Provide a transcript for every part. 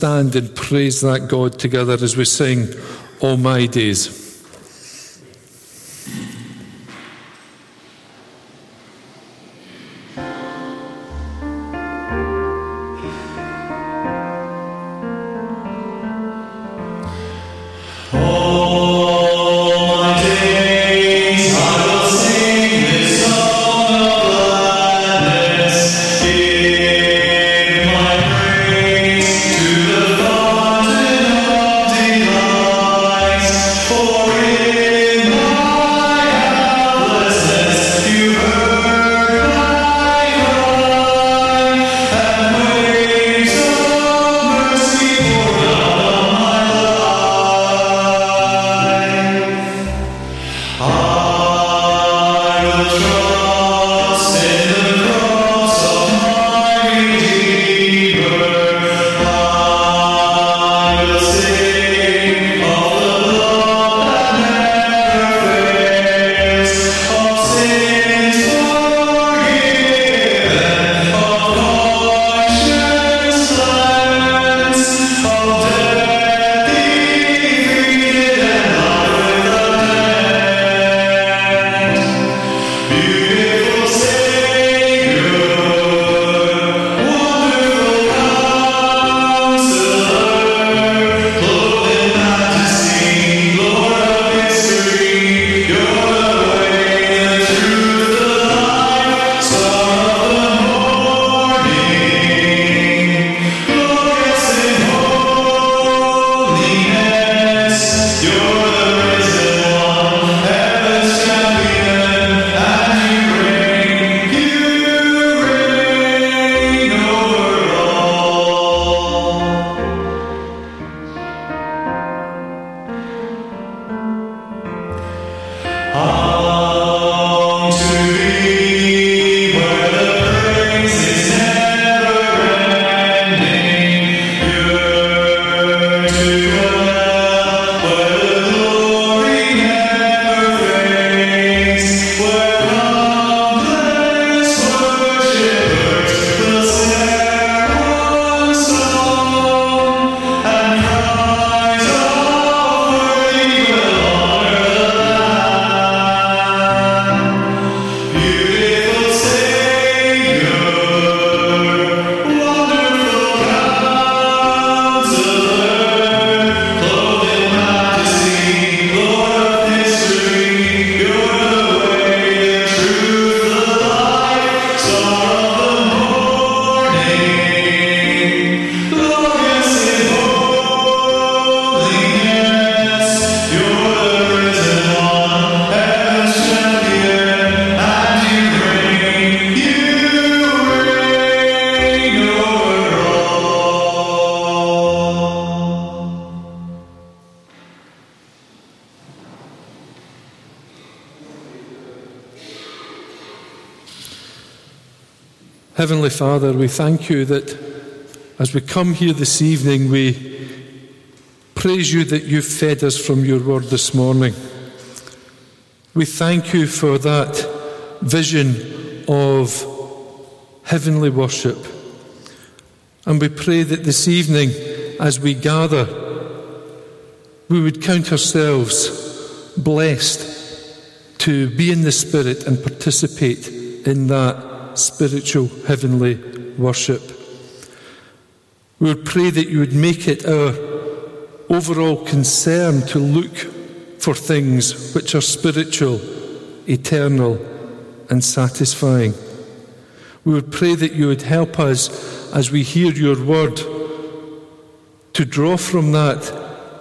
stand and praise that God together as we sing All My Days. Father, we thank you that as we come here this evening, we praise you that you fed us from your word this morning. We thank you for that vision of heavenly worship. And we pray that this evening, as we gather, we would count ourselves blessed to be in the Spirit and participate in that spiritual heavenly worship. We would pray that you would make it our overall concern to look for things which are spiritual, eternal, and satisfying. We would pray that you would help us as we hear your word to draw from that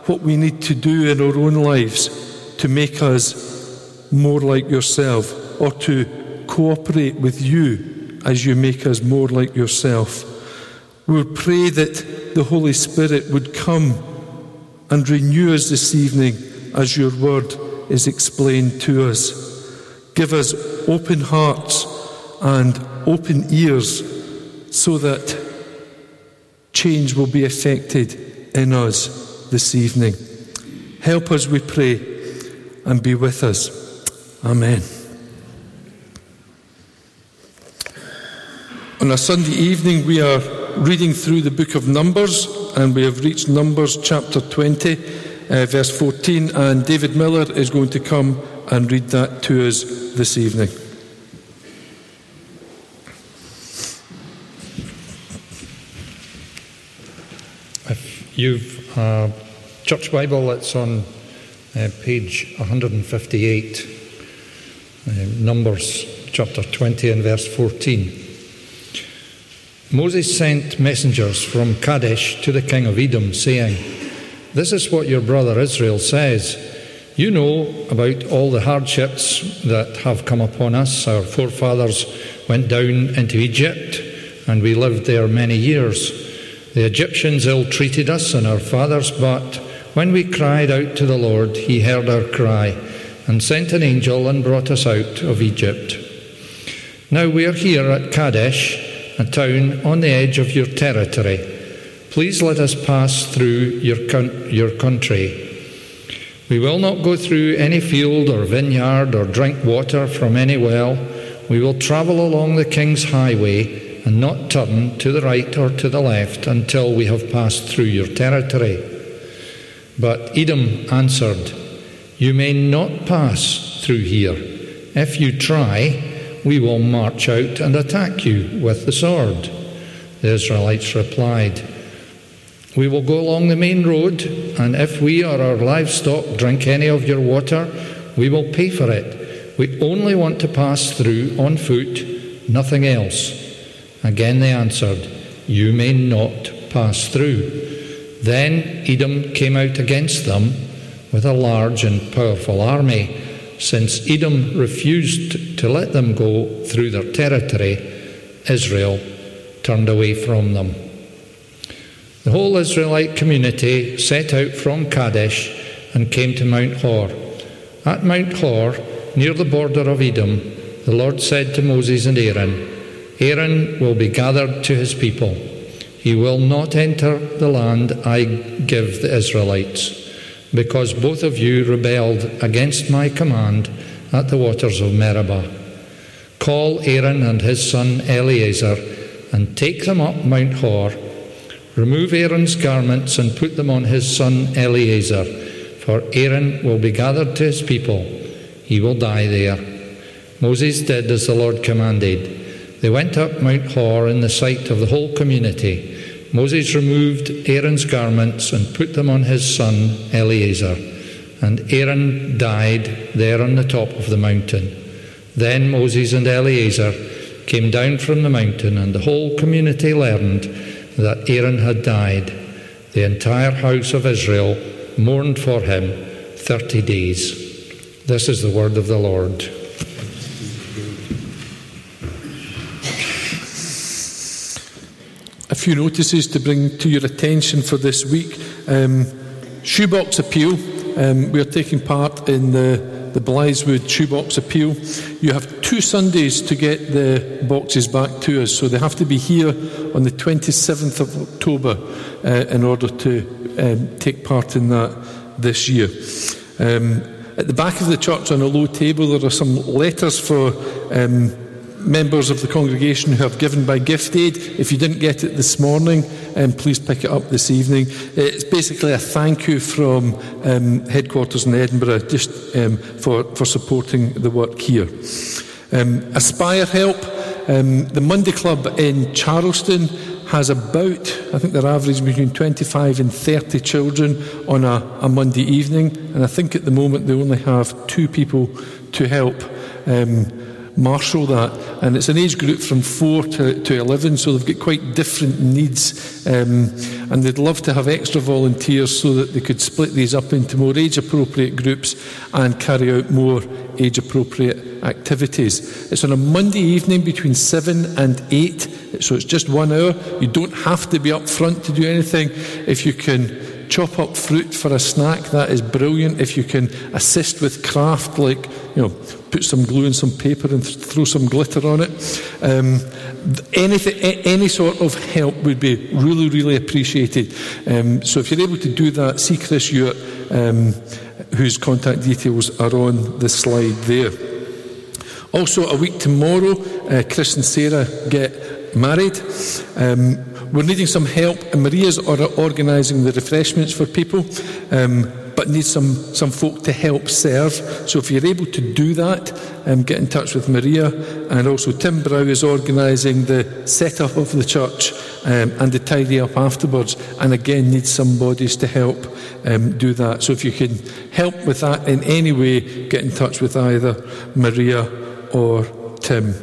what we need to do in our own lives to make us more like yourself or to cooperate with you as you make us more like yourself. We pray that the Holy Spirit would come and renew us this evening as your word is explained to us. Give us open hearts and open ears so that change will be effected in us this evening. Help us, we pray, and be with us. Amen. On a Sunday evening, we are reading through the book of Numbers, and we have reached Numbers chapter 20, uh, verse 14, and David Miller is going to come and read that to us this evening. If you've a church Bible, it's on uh, page 158, uh, Numbers chapter 20 and verse 14. Moses sent messengers from Kadesh to the king of Edom, saying, This is what your brother Israel says. You know about all the hardships that have come upon us. Our forefathers went down into Egypt, and we lived there many years. The Egyptians ill treated us and our fathers, but when we cried out to the Lord, he heard our cry and sent an angel and brought us out of Egypt. Now we are here at Kadesh a town on the edge of your territory. Please let us pass through your, con- your country. We will not go through any field or vineyard or drink water from any well. We will travel along the king's highway and not turn to the right or to the left until we have passed through your territory. But Edom answered, You may not pass through here. If you try, we will march out and attack you with the sword. The Israelites replied, We will go along the main road, and if we or our livestock drink any of your water, we will pay for it. We only want to pass through on foot, nothing else. Again they answered, You may not pass through. Then Edom came out against them with a large and powerful army since Edom refused to let them go through their territory, Israel turned away from them. The whole Israelite community set out from Kadesh and came to Mount Hor. At Mount Hor, near the border of Edom, the Lord said to Moses and Aaron, Aaron will be gathered to his people. He will not enter the land I give the Israelites because both of you rebelled against my command at the waters of Meribah. Call Aaron and his son Eleazar and take them up Mount Hor. Remove Aaron's garments and put them on his son Eleazar, for Aaron will be gathered to his people. He will die there. Moses did as the Lord commanded. They went up Mount Hor in the sight of the whole community. Moses removed Aaron's garments and put them on his son Eleazar, and Aaron died there on the top of the mountain. Then Moses and Eleazar came down from the mountain, and the whole community learned that Aaron had died. The entire house of Israel mourned for him 30 days. This is the word of the Lord. Few notices to bring to your attention for this week. Um, shoebox appeal. Um, we are taking part in the, the shoebox appeal. You have two Sundays to get the boxes back to us, so they have to be here on the 27th of October uh, in order to um, take part in that this year. Um, at the back of the church on a low table, there are some letters for um, members of the congregation who have given by gift aid. If you didn't get it this morning, um, please pick it up this evening. It's basically a thank you from um, headquarters in Edinburgh just um, for, for supporting the work here. Um, Aspire Help, um, the Monday Club in Charleston has about, I think they're averaging between 25 and 30 children on a, a Monday evening, and I think at the moment they only have two people to help. Um, marshal that. And it's an age group from 4 to, to 11, so they've got quite different needs. Um, and they'd love to have extra volunteers so that they could split these up into more age appropriate groups and carry out more age appropriate activities. It's on a Monday evening between 7 and 8, so it's just one hour. You don't have to be up front to do anything. If you can chop up fruit for a snack, that is brilliant. If you can assist with craft, like, you know, put some glue and some paper and th- throw some glitter on it. Um, anything, any sort of help would be really, really appreciated. Um, so if you're able to do that, see Chris Ewart, um, whose contact details are on the slide there. Also, a week tomorrow, uh, Chris and Sarah get married. Um, we're needing some help, and Maria's organising the refreshments for people. Um, but need some, some folk to help serve. So if you're able to do that, um, get in touch with Maria. And also, Tim Brow is organising the setup of the church um, and the tidy up afterwards. And again, needs some bodies to help um, do that. So if you can help with that in any way, get in touch with either Maria or Tim.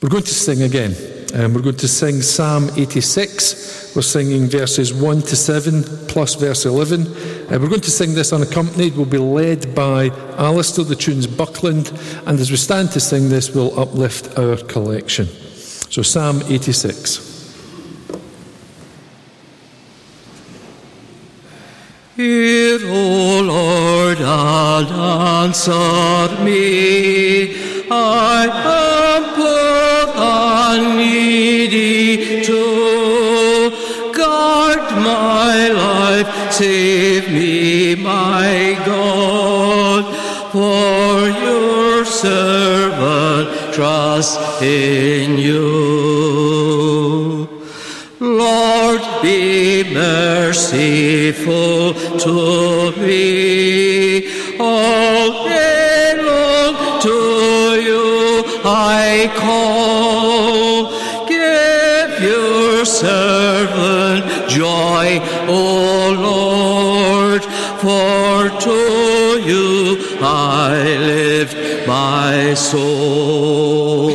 We're going to sing again. Um, we're going to sing Psalm 86. We're singing verses 1 to 7 plus verse 11. Uh, we're going to sing this unaccompanied. We'll be led by Alistair, the tune's Buckland. And as we stand to sing this, we'll uplift our collection. So, Psalm 86. Hear, O Lord, and answer me. I save me, my God. For your servant trust in you. Lord, be merciful to me. My soul.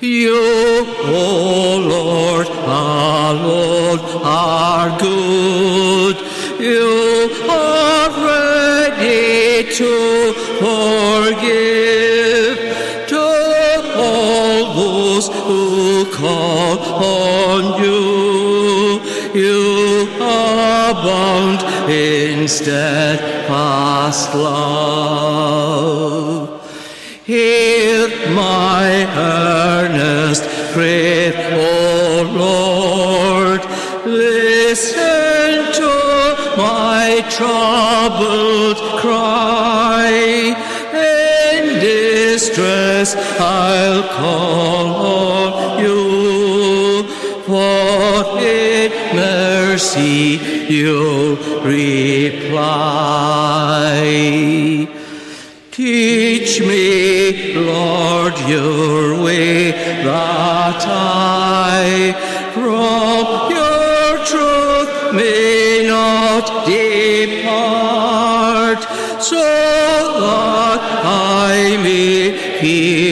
You, O Lord, alone are good. You are ready to forgive to all those who call on you. You abound in steadfast love. Hear my earnest prayer, O Lord. Listen to my troubled cry. In distress I'll call on you. For in mercy you'll reply. Teach me, Lord, your way that I from your truth may not depart, so that I may fear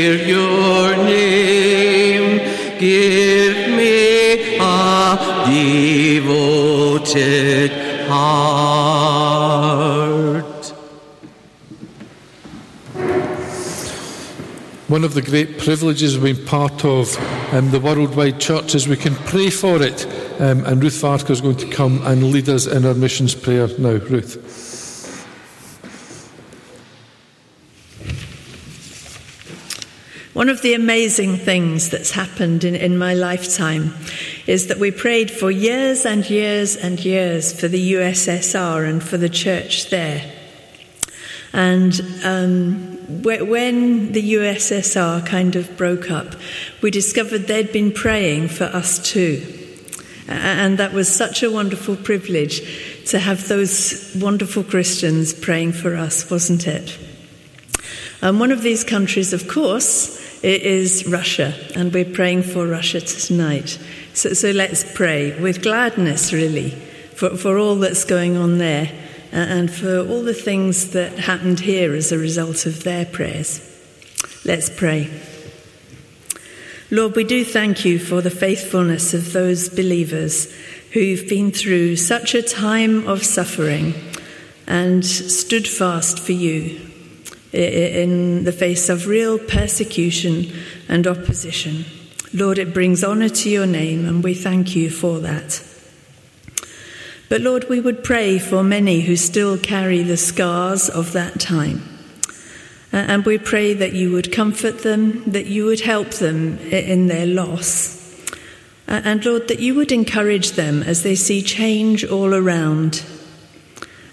One of the great privileges of being part of um, the worldwide church is we can pray for it. Um, and Ruth Farker is going to come and lead us in our missions prayer now. Ruth. One of the amazing things that's happened in, in my lifetime is that we prayed for years and years and years for the USSR and for the church there. And um, when the USSR kind of broke up, we discovered they'd been praying for us too. And that was such a wonderful privilege to have those wonderful Christians praying for us, wasn't it? And one of these countries, of course, is Russia, and we're praying for Russia tonight. So, so let's pray with gladness, really, for, for all that's going on there and for all the things that happened here as a result of their prayers. Let's pray. Lord, we do thank you for the faithfulness of those believers who've been through such a time of suffering and stood fast for you in the face of real persecution and opposition. Lord, it brings honour to your name, and we thank you for that. But Lord, we would pray for many who still carry the scars of that time. And we pray that you would comfort them, that you would help them in their loss. And Lord, that you would encourage them as they see change all around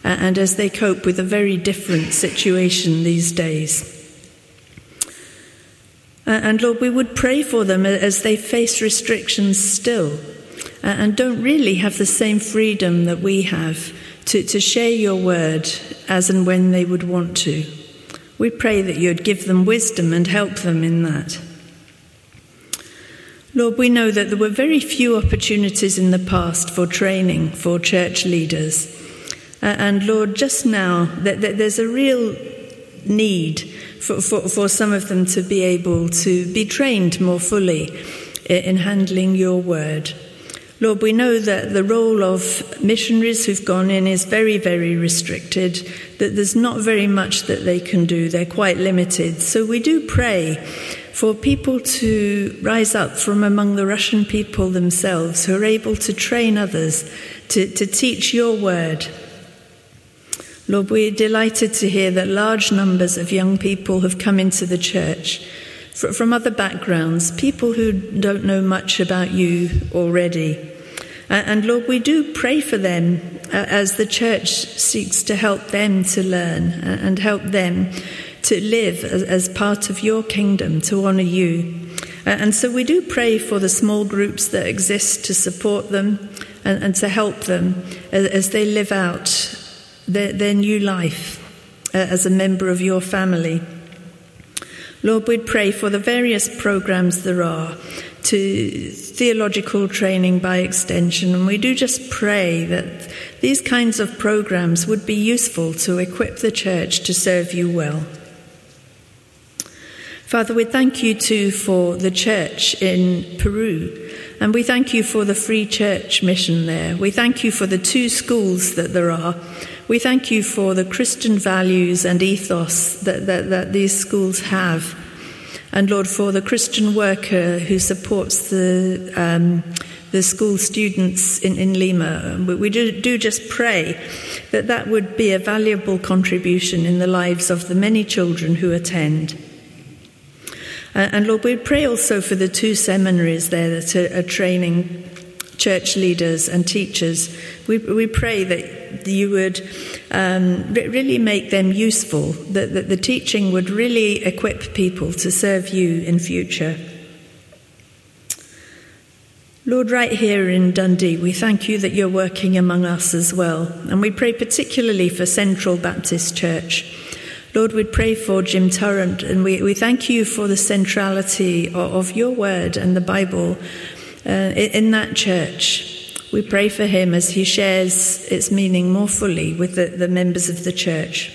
and as they cope with a very different situation these days. And Lord, we would pray for them as they face restrictions still and don't really have the same freedom that we have to, to share your word as and when they would want to. We pray that you'd give them wisdom and help them in that. Lord, we know that there were very few opportunities in the past for training for church leaders. Uh, and Lord, just now, that, that there's a real need for, for, for some of them to be able to be trained more fully in handling your word. Lord, we know that the role of missionaries who've gone in is very, very restricted, that there's not very much that they can do. They're quite limited. So we do pray for people to rise up from among the Russian people themselves who are able to train others to, to teach your word. Lord, we're delighted to hear that large numbers of young people have come into the church from other backgrounds, people who don't know much about you already. And Lord, we do pray for them as the church seeks to help them to learn and help them to live as part of your kingdom, to honour you. And so we do pray for the small groups that exist to support them and, to help them as, they live out their new life as a member of your family. Lord, we'd pray for the various programs there are to theological training by extension, and we do just pray that these kinds of programs would be useful to equip the church to serve you well. Father, we thank you too for the church in Peru, and we thank you for the free church mission there. We thank you for the two schools that there are. We thank you for the Christian values and ethos that, that, that these schools have. And Lord, for the Christian worker who supports the, um, the school students in, in Lima, we do, do just pray that that would be a valuable contribution in the lives of the many children who attend. And Lord, we pray also for the two seminaries there that are, are training church leaders and teachers. We, we pray that you would um, really make them useful, that, that the teaching would really equip people to serve you in future. Lord, right here in Dundee, we thank you that you're working among us as well. And we pray particularly for Central Baptist Church. Lord, we pray for Jim Turrant, and we, we thank you for the centrality of, of your word and the Bible uh, in that church. We pray for him as he shares its meaning more fully with the, the members of the church.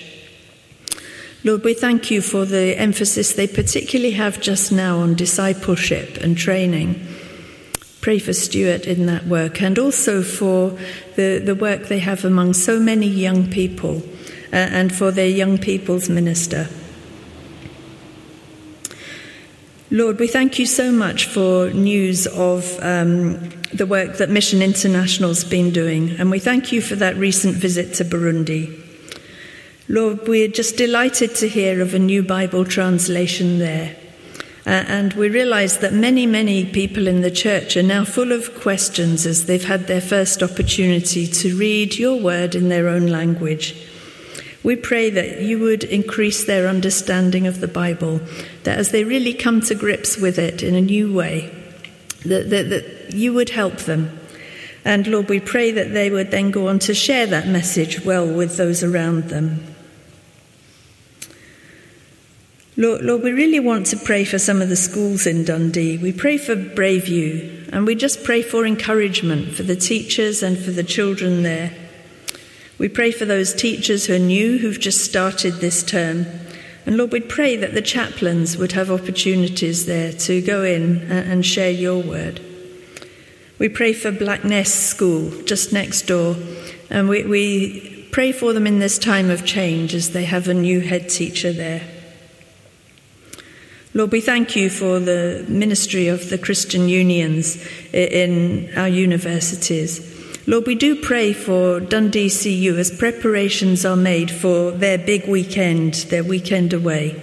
Lord, we thank you for the emphasis they particularly have just now on discipleship and training. Pray for Stuart in that work and also for the, the work they have among so many young people uh, and for their young people's minister. Lord, we thank you so much for news of um, the work that Mission International's been doing, and we thank you for that recent visit to Burundi. Lord, we're just delighted to hear of a new Bible translation there. Uh, and we realize that many, many people in the church are now full of questions as they've had their first opportunity to read your word in their own language. We pray that you would increase their understanding of the Bible, that as they really come to grips with it in a new way, that, that, that you would help them. And Lord, we pray that they would then go on to share that message well with those around them. Lord, Lord, we really want to pray for some of the schools in Dundee. We pray for Braeview, and we just pray for encouragement for the teachers and for the children there. We pray for those teachers who are new, who've just started this term. And Lord, we pray that the chaplains would have opportunities there to go in and share your word. We pray for Blackness School just next door, and we, we pray for them in this time of change as they have a new head teacher there. Lord, we thank you for the ministry of the Christian unions in our universities. Lord, we do pray for Dundee CU as preparations are made for their big weekend, their weekend away.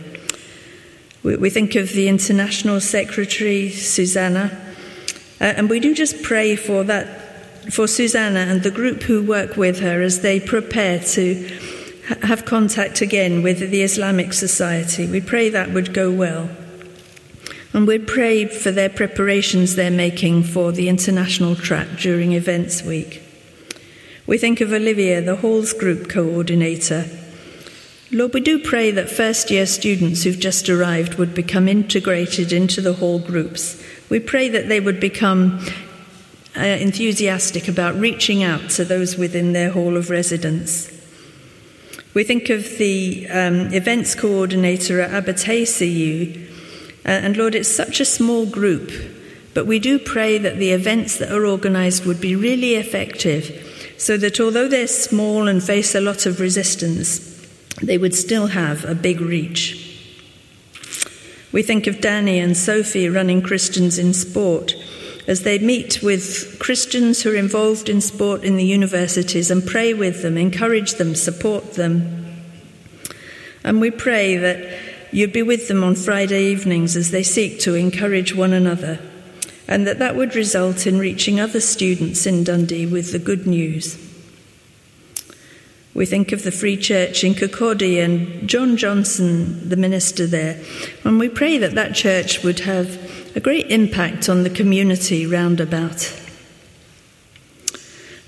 We, we think of the International Secretary, Susanna, uh, and we do just pray for that, for Susanna and the group who work with her as they prepare to ha- have contact again with the Islamic Society. We pray that would go well. And we pray for their preparations they're making for the international track during Events Week. We think of Olivia, the Halls Group coordinator. Lord, we do pray that first year students who've just arrived would become integrated into the hall groups. We pray that they would become uh, enthusiastic about reaching out to those within their hall of residence. We think of the um, events coordinator at Abertay CU, Uh, and Lord, it's such a small group, but we do pray that the events that are organised would be really effective, so that although they're small and face a lot of resistance, they would still have a big reach. We think of Danny and Sophie running Christians in Sport as they meet with Christians who are involved in sport in the universities and pray with them, encourage them, support them. And we pray that you'd be with them on Friday evenings as they seek to encourage one another, and that that would result in reaching other students in Dundee with the good news. We think of the Free Church in Kirkcaldy and John Johnson, the minister there, and we pray that that church would have a great impact on the community round about.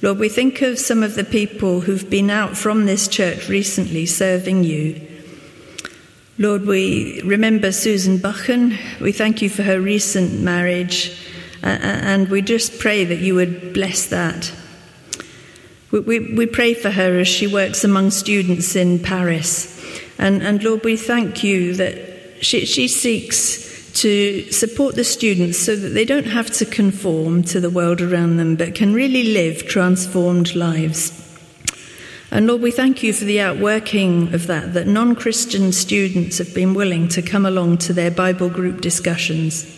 Lord, we think of some of the people who've been out from this church recently serving you. Lord, we remember Susan Buchan. We thank you for her recent marriage, uh, uh, and we just pray that you would bless that. We, we, we pray for her as she works among students in Paris. And, and Lord, we thank you that she, she seeks to support the students so that they don't have to conform to the world around them, but can really live transformed lives. And Lord, we thank you for the outworking of that, that non Christian students have been willing to come along to their Bible group discussions.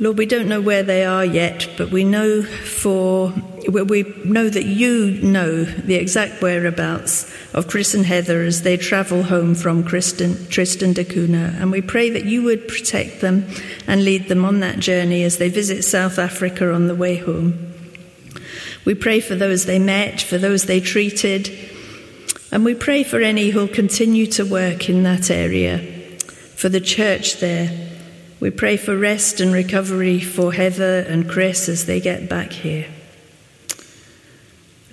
Lord, we don't know where they are yet, but we know for we know that you know the exact whereabouts of Chris and Heather as they travel home from Tristan, Tristan da Cunha, and we pray that you would protect them and lead them on that journey as they visit South Africa on the way home. We pray for those they met, for those they treated, and we pray for any who'll continue to work in that area, for the church there we pray for rest and recovery for Heather and Chris as they get back here.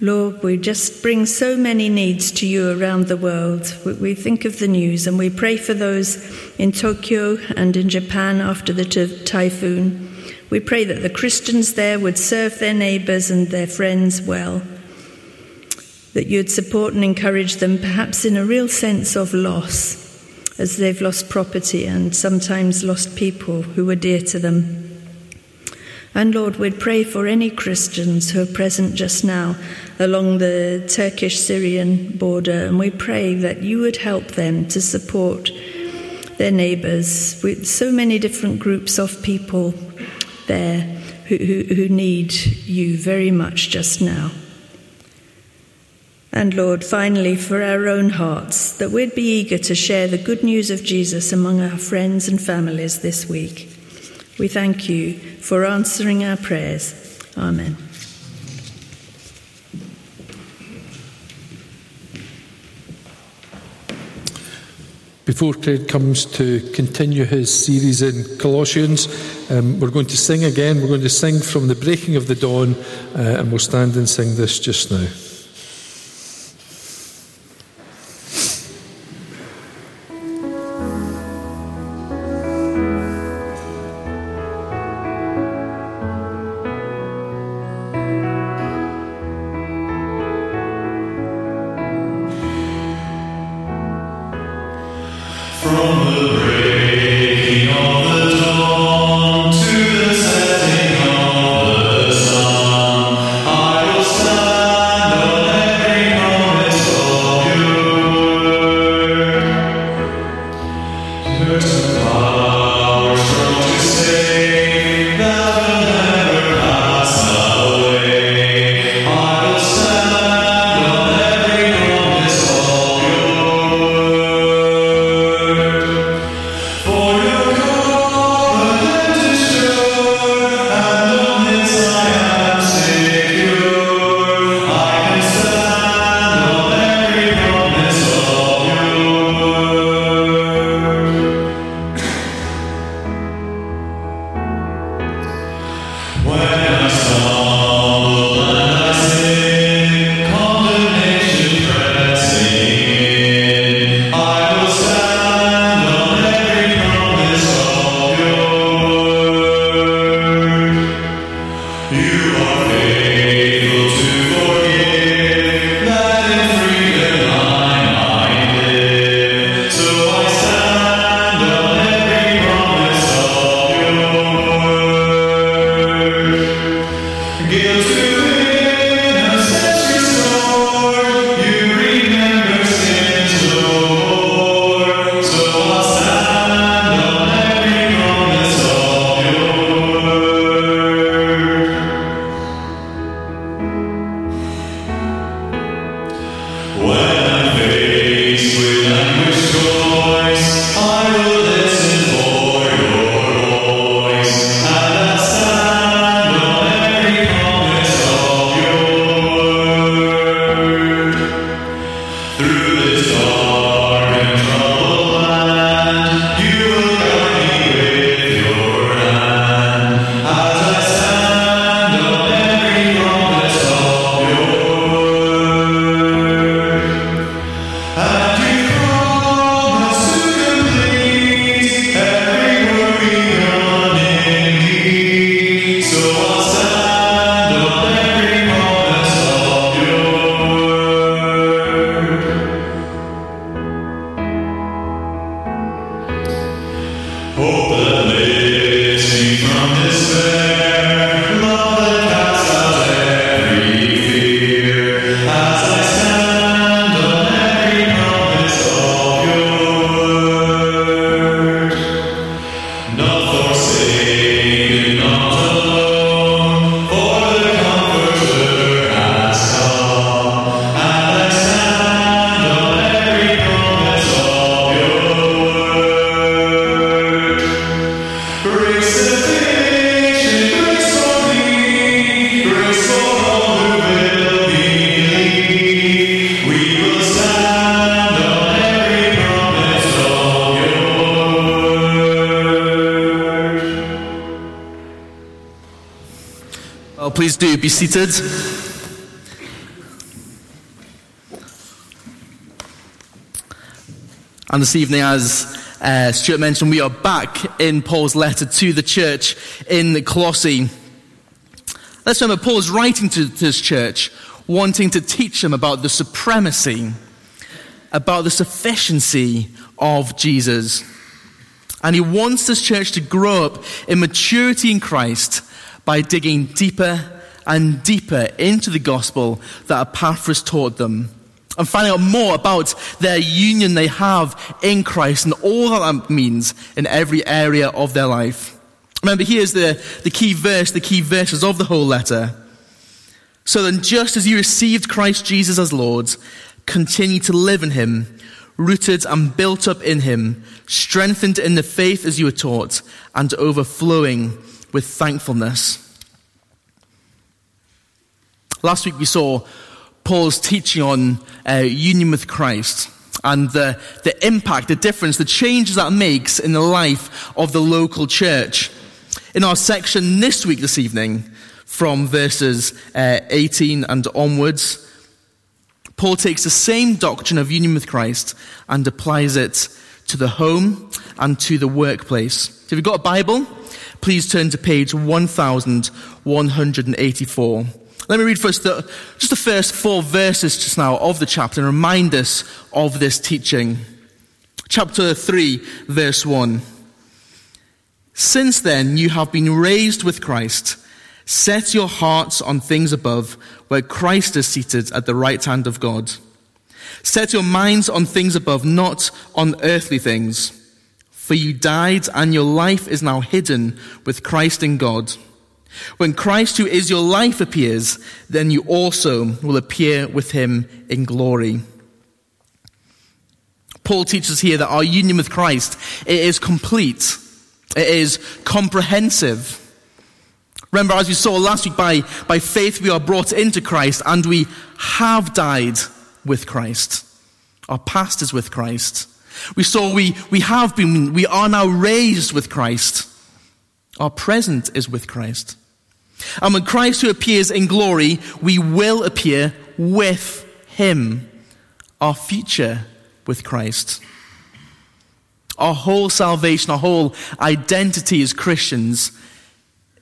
Lord, we just bring so many needs to you around the world. We think of the news and we pray for those in Tokyo and in Japan after the typhoon. We pray that the Christians there would serve their neighbours and their friends well, that you'd support and encourage them, perhaps in a real sense of loss as they've lost property and sometimes lost people who were dear to them. And Lord, we'd pray for any Christians who are present just now along the Turkish Syrian border, and we pray that you would help them to support their neighbours with so many different groups of people there who, who, who need you very much just now. And Lord, finally, for our own hearts, that we'd be eager to share the good news of Jesus among our friends and families this week. We thank you for answering our prayers. Amen. Before Craig comes to continue his series in Colossians, um, we're going to sing again. We're going to sing from the breaking of the dawn, uh, and we'll stand and sing this just now. You are faithful. Seated. And this evening, as uh, Stuart mentioned, we are back in Paul's letter to the church in the Colossae. Let's remember, Paul is writing to this church, wanting to teach them about the supremacy, about the sufficiency of Jesus. And he wants this church to grow up in maturity in Christ by digging deeper and deeper into the gospel that Epaphras taught them and finding out more about their union they have in Christ and all that that means in every area of their life. Remember, here's the, the key verse, the key verses of the whole letter. So then, just as you received Christ Jesus as Lord, continue to live in him, rooted and built up in him, strengthened in the faith as you were taught, and overflowing with thankfulness. Last week we saw Paul's teaching on uh, union with Christ and the, the impact, the difference, the changes that makes in the life of the local church. In our section this week, this evening, from verses uh, 18 and onwards, Paul takes the same doctrine of union with Christ and applies it to the home and to the workplace. If you've got a Bible, please turn to page 1184. Let me read first the, just the first four verses just now of the chapter and remind us of this teaching. Chapter 3, verse 1. Since then you have been raised with Christ. Set your hearts on things above, where Christ is seated at the right hand of God. Set your minds on things above, not on earthly things. For you died, and your life is now hidden with Christ in God. When Christ, who is your life, appears, then you also will appear with him in glory. Paul teaches here that our union with Christ it is complete. It is comprehensive. Remember, as we saw last week, by, by faith we are brought into Christ and we have died with Christ. Our past is with Christ. We saw we, we have been, we are now raised with Christ. Our present is with Christ. And when Christ who appears in glory, we will appear with him. Our future with Christ. Our whole salvation, our whole identity as Christians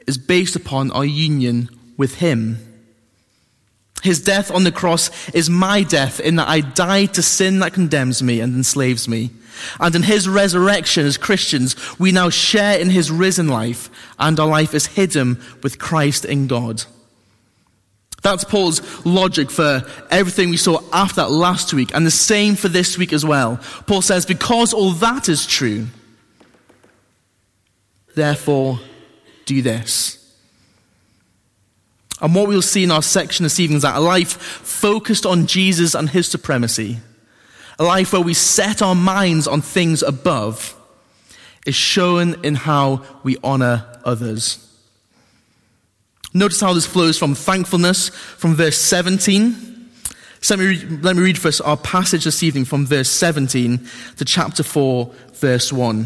is based upon our union with him. His death on the cross is my death in that I died to sin that condemns me and enslaves me. And in his resurrection as Christians, we now share in his risen life, and our life is hidden with Christ in God. That's Paul's logic for everything we saw after that last week, and the same for this week as well. Paul says, because all that is true, therefore do this. And what we'll see in our section this evening is that a life focused on Jesus and his supremacy, a life where we set our minds on things above, is shown in how we honor others. Notice how this flows from thankfulness from verse 17. So let me, read, let me read first our passage this evening from verse 17 to chapter 4, verse 1.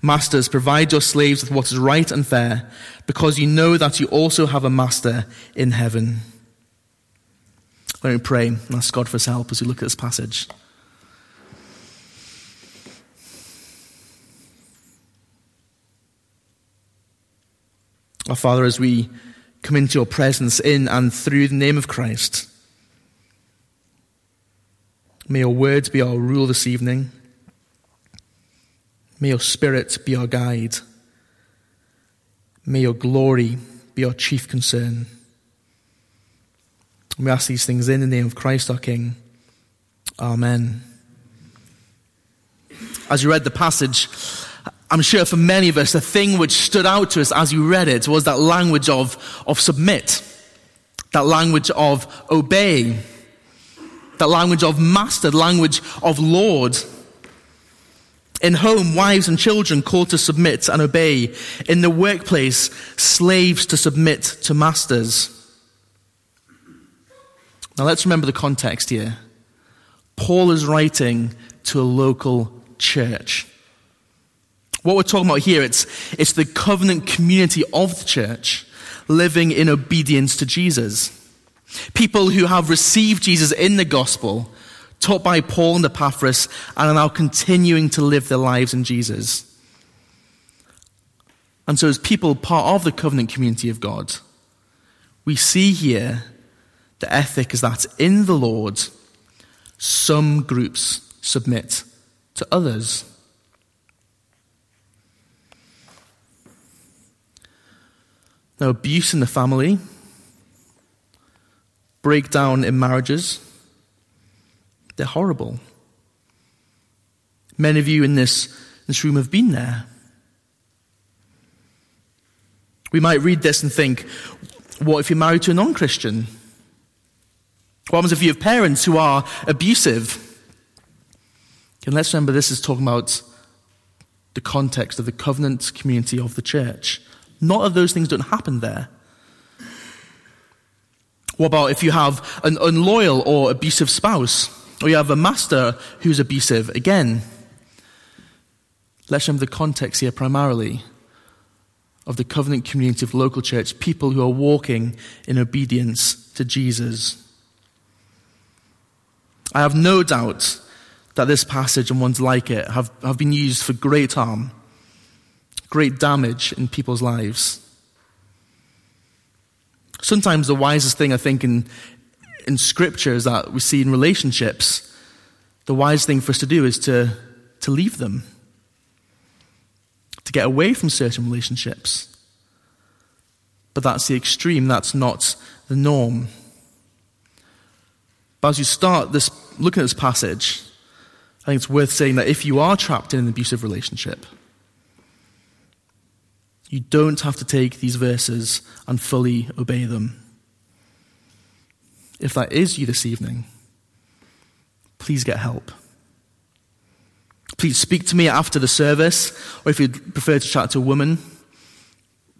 Masters, provide your slaves with what is right and fair, because you know that you also have a master in heaven. Let me pray and ask God for his help as we look at this passage. Our Father, as we come into your presence in and through the name of Christ, may your words be our rule this evening. May your Spirit be our guide. May your glory be our chief concern. We ask these things in the name of Christ our King. Amen. As you read the passage, I'm sure for many of us, the thing which stood out to us as you read it was that language of, of submit, that language of obey, that language of master, language of Lord. In home, wives and children called to submit and obey. In the workplace, slaves to submit to masters. Now let's remember the context here. Paul is writing to a local church. What we're talking about here, it's, it's the covenant community of the church living in obedience to Jesus. People who have received Jesus in the gospel taught by Paul and Epaphras, and are now continuing to live their lives in Jesus. And so, as people part of the covenant community of God, we see here the ethic is that in the Lord, some groups submit to others. Now, abuse in the family, breakdown in marriages, they're horrible. Many of you in this, this room have been there. We might read this and think, what if you're married to a non Christian? What happens if you have parents who are abusive? And let's remember this is talking about the context of the covenant community of the church. Not of those things don't happen there. What about if you have an unloyal or abusive spouse? Or you have a master who's abusive. Again, let's remember the context here primarily of the covenant community of local church, people who are walking in obedience to Jesus. I have no doubt that this passage and ones like it have, have been used for great harm, great damage in people's lives. Sometimes the wisest thing I think in, in scriptures that we see in relationships, the wise thing for us to do is to, to leave them, to get away from certain relationships. But that's the extreme, that's not the norm. But as you start this, looking at this passage, I think it's worth saying that if you are trapped in an abusive relationship, you don't have to take these verses and fully obey them. If that is you this evening, please get help. Please speak to me after the service, or if you'd prefer to chat to a woman,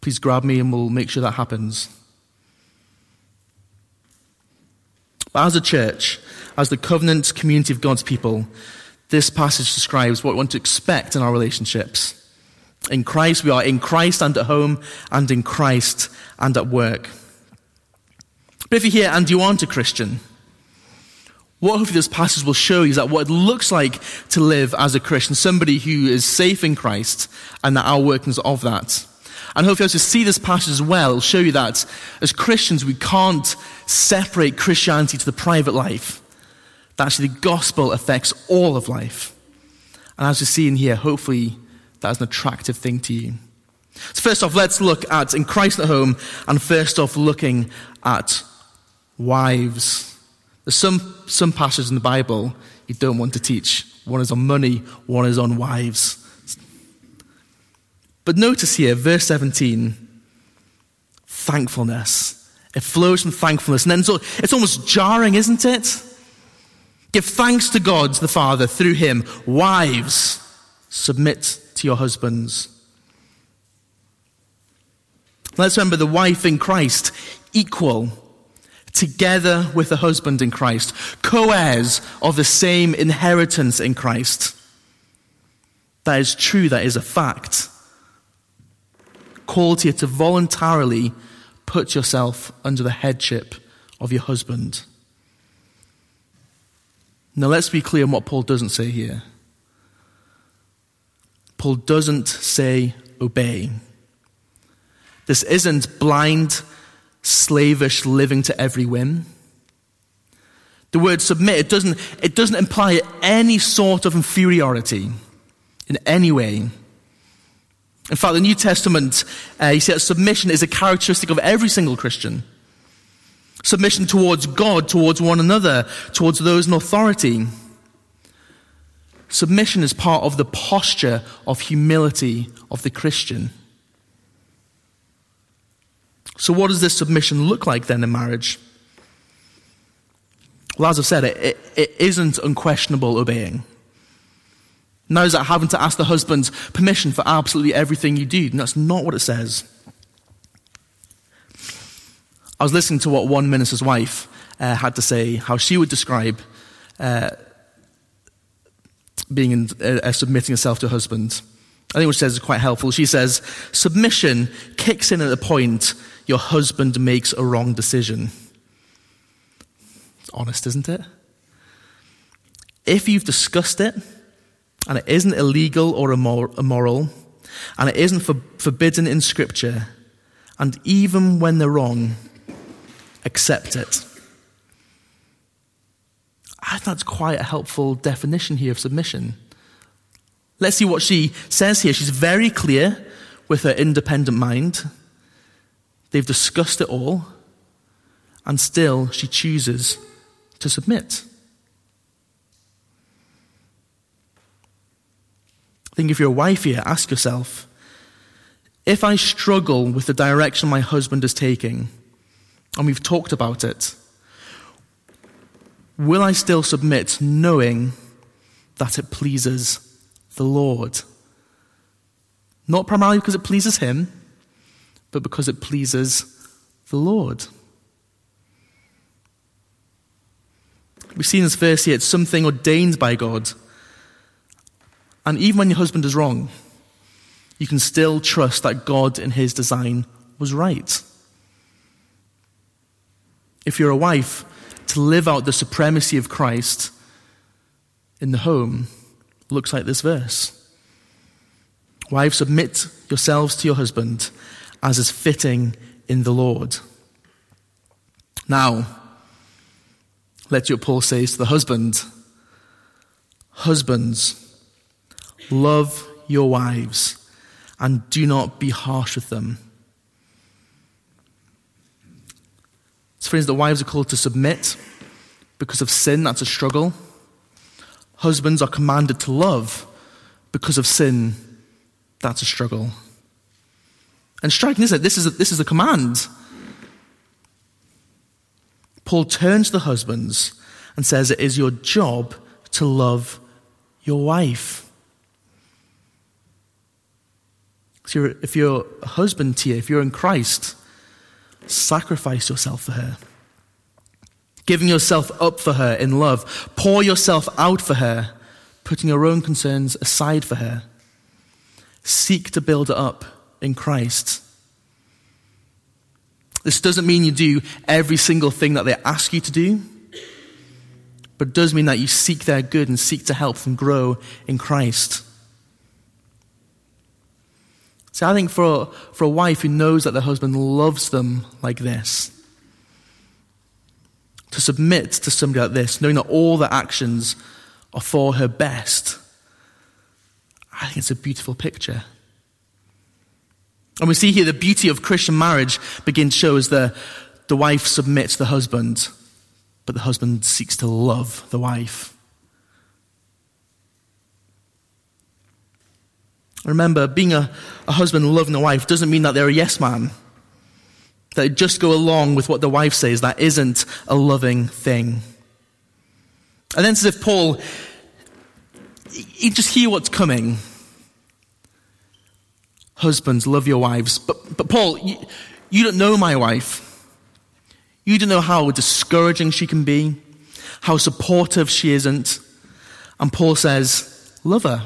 please grab me and we'll make sure that happens. But as a church, as the covenant community of God's people, this passage describes what we want to expect in our relationships. In Christ, we are in Christ and at home, and in Christ and at work. But if you're here and you aren't a Christian, what hopefully this passage will show you is that what it looks like to live as a Christian, somebody who is safe in Christ, and that our workings of that. And hopefully, as you see this passage as well, it'll show you that as Christians, we can't separate Christianity to the private life. That actually the gospel affects all of life. And as you see in here, hopefully, that is an attractive thing to you. So, first off, let's look at in Christ at home, and first off, looking at wives. There's some, some passages in the Bible you don't want to teach. One is on money, one is on wives. But notice here, verse 17, thankfulness. It flows from thankfulness. And then so it's almost jarring, isn't it? Give thanks to God the Father through him. Wives, submit to your husbands. Let's remember the wife in Christ, equal together with the husband in Christ, co heirs of the same inheritance in Christ. That is true, that is a fact. Called here to voluntarily put yourself under the headship of your husband. Now, let's be clear on what Paul doesn't say here. Paul doesn't say obey. This isn't blind slavish living to every whim. The word submit, it doesn't, it doesn't imply any sort of inferiority in any way. In fact, the New Testament, uh, you see that submission is a characteristic of every single Christian. Submission towards God, towards one another, towards those in authority. Submission is part of the posture of humility of the Christian. So, what does this submission look like then in marriage? Well, as I've said, it, it, it isn't unquestionable obeying. Now is that having to ask the husband's permission for absolutely everything you do. And that's not what it says. I was listening to what one minister's wife uh, had to say, how she would describe uh, being in, uh, submitting herself to her husband. I think what she says is quite helpful. She says, submission kicks in at the point your husband makes a wrong decision. It's honest, isn't it? If you've discussed it, and it isn't illegal or immoral, and it isn't for, forbidden in Scripture, and even when they're wrong, accept it. I think that's quite a helpful definition here of submission. Let's see what she says here. She's very clear with her independent mind. They've discussed it all, and still she chooses to submit. I think if you're a wife here, ask yourself if I struggle with the direction my husband is taking, and we've talked about it, will I still submit knowing that it pleases the Lord? Not primarily because it pleases Him, but because it pleases the Lord. We see in this verse here, it's something ordained by God. And even when your husband is wrong, you can still trust that God in his design was right. If you're a wife, to live out the supremacy of Christ in the home looks like this verse. Wives, submit yourselves to your husband as is fitting in the Lord. Now, let what Paul says to the husband Husbands, love your wives and do not be harsh with them. So, friends, the wives are called to submit because of sin, that's a struggle. Husbands are commanded to love because of sin, that's a struggle. And striking, isn't it? This is a, this is a command. Paul turns to the husbands and says, It is your job to love your wife. So if you're a husband you, if you're in Christ, sacrifice yourself for her. giving yourself up for her in love. Pour yourself out for her, putting your own concerns aside for her. Seek to build her up in Christ. This doesn't mean you do every single thing that they ask you to do, but it does mean that you seek their good and seek to help them grow in Christ. So I think for, for a wife who knows that their husband loves them like this, to submit to somebody like this, knowing that all their actions are for her best, I think it's a beautiful picture. And we see here the beauty of Christian marriage begins to show as the, the wife submits the husband, but the husband seeks to love the wife. Remember, being a, a husband loving a wife doesn't mean that they're a yes man. That they just go along with what the wife says. That isn't a loving thing. And then, as if Paul, he just hear what's coming. Husbands, love your wives. But, but Paul, you, you don't know my wife. You don't know how discouraging she can be, how supportive she isn't. And Paul says, love her.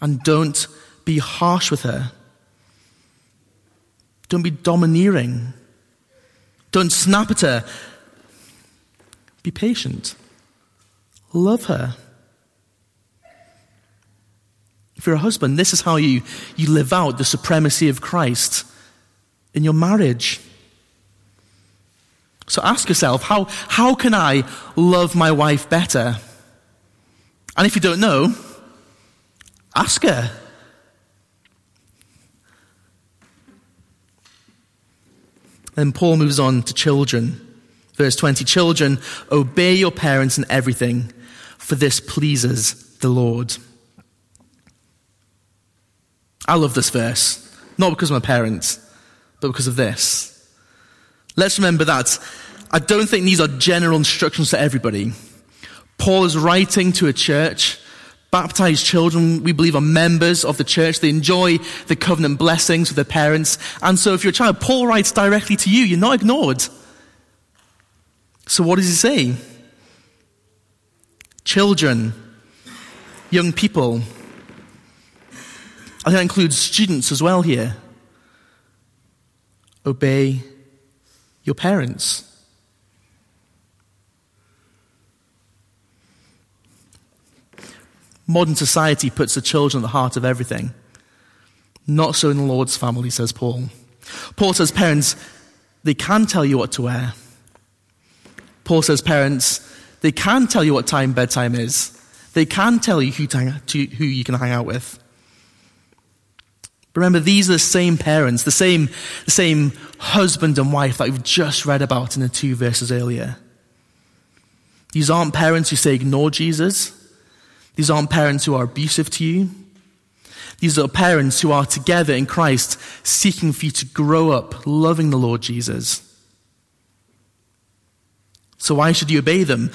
And don't be harsh with her. Don't be domineering. Don't snap at her. Be patient. Love her. If you're a husband, this is how you, you live out the supremacy of Christ in your marriage. So ask yourself, how, how can I love my wife better? And if you don't know, ask her. Then Paul moves on to children. Verse 20 Children, obey your parents in everything, for this pleases the Lord. I love this verse, not because of my parents, but because of this. Let's remember that I don't think these are general instructions to everybody. Paul is writing to a church. Baptized children, we believe, are members of the church. They enjoy the covenant blessings with their parents. And so, if you're a child, Paul writes directly to you. You're not ignored. So, what does he say? Children, young people, I think that includes students as well here. Obey your parents. Modern society puts the children at the heart of everything. Not so in the Lord's family, says Paul. Paul says parents, they can tell you what to wear. Paul says parents, they can tell you what time bedtime is. They can tell you who, to, who you can hang out with. Remember, these are the same parents, the same, the same husband and wife that we've just read about in the two verses earlier. These aren't parents who say ignore Jesus. These aren't parents who are abusive to you. These are parents who are together in Christ, seeking for you to grow up loving the Lord Jesus. So why should you obey them?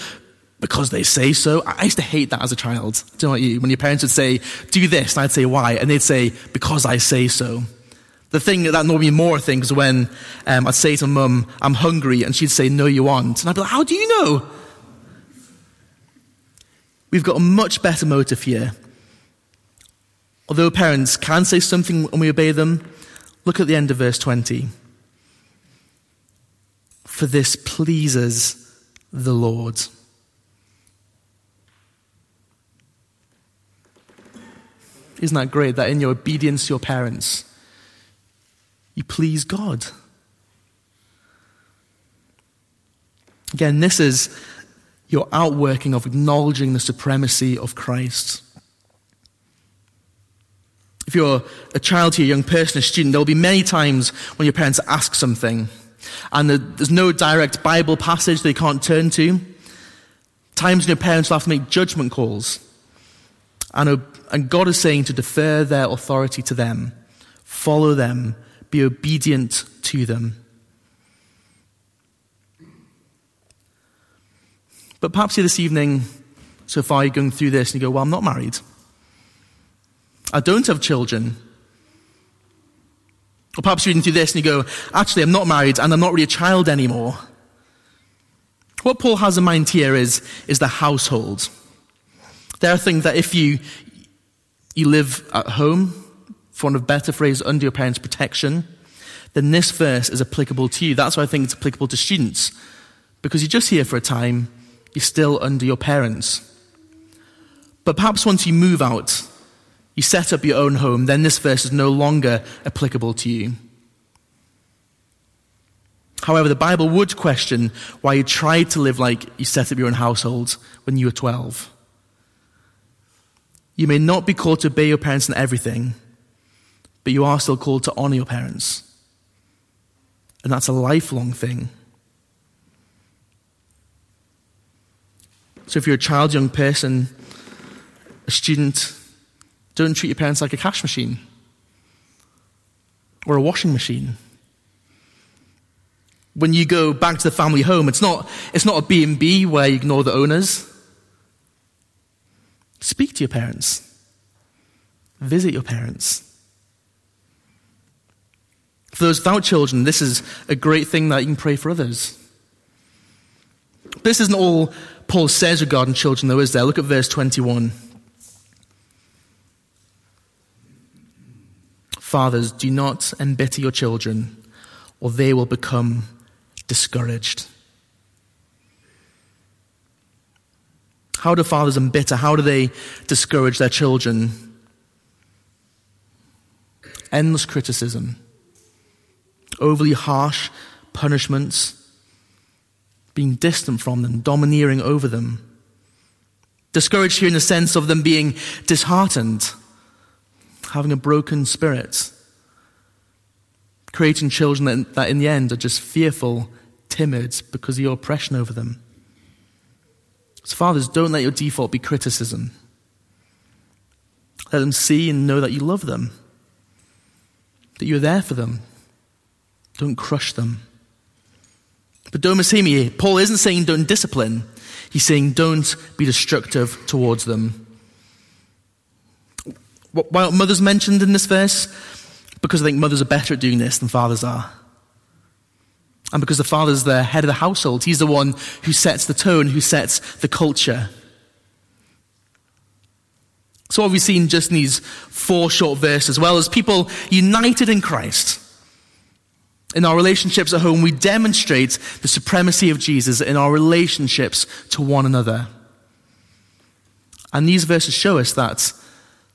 Because they say so. I used to hate that as a child. Do you know you? When your parents would say, do this, and I'd say, why? And they'd say, because I say so. The thing that annoyed me more things when um, I'd say to mum, I'm hungry, and she'd say, no, you aren't. And I'd be like, how do you know? We've got a much better motive here. Although parents can say something when we obey them, look at the end of verse 20. For this pleases the Lord. Isn't that great that in your obedience to your parents, you please God? Again, this is your outworking of acknowledging the supremacy of Christ. If you're a child here, a young person, a student, there will be many times when your parents ask something and there's no direct Bible passage they can't turn to. Times when your parents will have to make judgment calls. And, and God is saying to defer their authority to them, follow them, be obedient to them. But perhaps you this evening, so far you're going through this and you go, Well, I'm not married. I don't have children. Or perhaps you're reading through this and you go, Actually, I'm not married and I'm not really a child anymore. What Paul has in mind here is, is the household. There are things that if you, you live at home, for want of a better phrase, under your parents' protection, then this verse is applicable to you. That's why I think it's applicable to students. Because you're just here for a time, you're still under your parents. But perhaps once you move out, you set up your own home, then this verse is no longer applicable to you. However, the Bible would question why you tried to live like you set up your own household when you were 12. You may not be called to obey your parents in everything, but you are still called to honor your parents. And that's a lifelong thing. So if you're a child, young person, a student, don't treat your parents like a cash machine or a washing machine when you go back to the family home, it's not, it's not a B&B where you ignore the owners. Speak to your parents. Visit your parents. For those without children, this is a great thing that you can pray for others. This isn't all Paul says regarding children, though, is there? Look at verse 21. Fathers, do not embitter your children, or they will become discouraged. How do fathers embitter? How do they discourage their children? Endless criticism, overly harsh punishments, being distant from them, domineering over them. Discouraged here in the sense of them being disheartened, having a broken spirit, creating children that, in the end are just fearful timid because of your oppression over them. So, fathers, don't let your default be criticism. Let them see and know that you love them, that you're there for them. Don't crush them. But don't mishear me. Paul isn't saying don't discipline, he's saying don't be destructive towards them. Why aren't mothers mentioned in this verse? Because I think mothers are better at doing this than fathers are. And because the father's the head of the household, he's the one who sets the tone, who sets the culture. So, what we've seen just in these four short verses, well, as people united in Christ, in our relationships at home, we demonstrate the supremacy of Jesus in our relationships to one another. And these verses show us that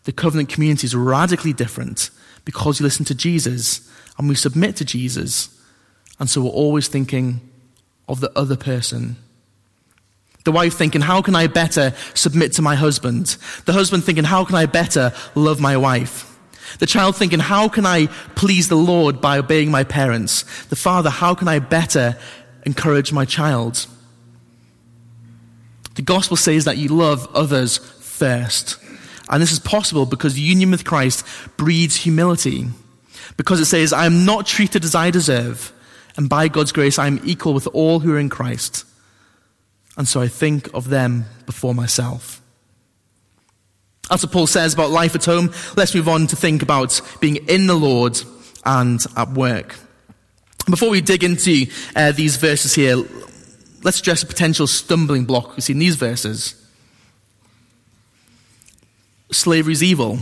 the covenant community is radically different because we listen to Jesus and we submit to Jesus and so we're always thinking of the other person. The wife thinking, how can I better submit to my husband? The husband thinking, how can I better love my wife? The child thinking, how can I please the Lord by obeying my parents? The father, how can I better encourage my child? The gospel says that you love others first. And this is possible because union with Christ breeds humility. Because it says, I am not treated as I deserve and by God's grace, I am equal with all who are in Christ. And so I think of them before myself. That's what Paul says about life at home. Let's move on to think about being in the Lord and at work. Before we dig into uh, these verses here, let's address a potential stumbling block we see in these verses. Slavery is evil.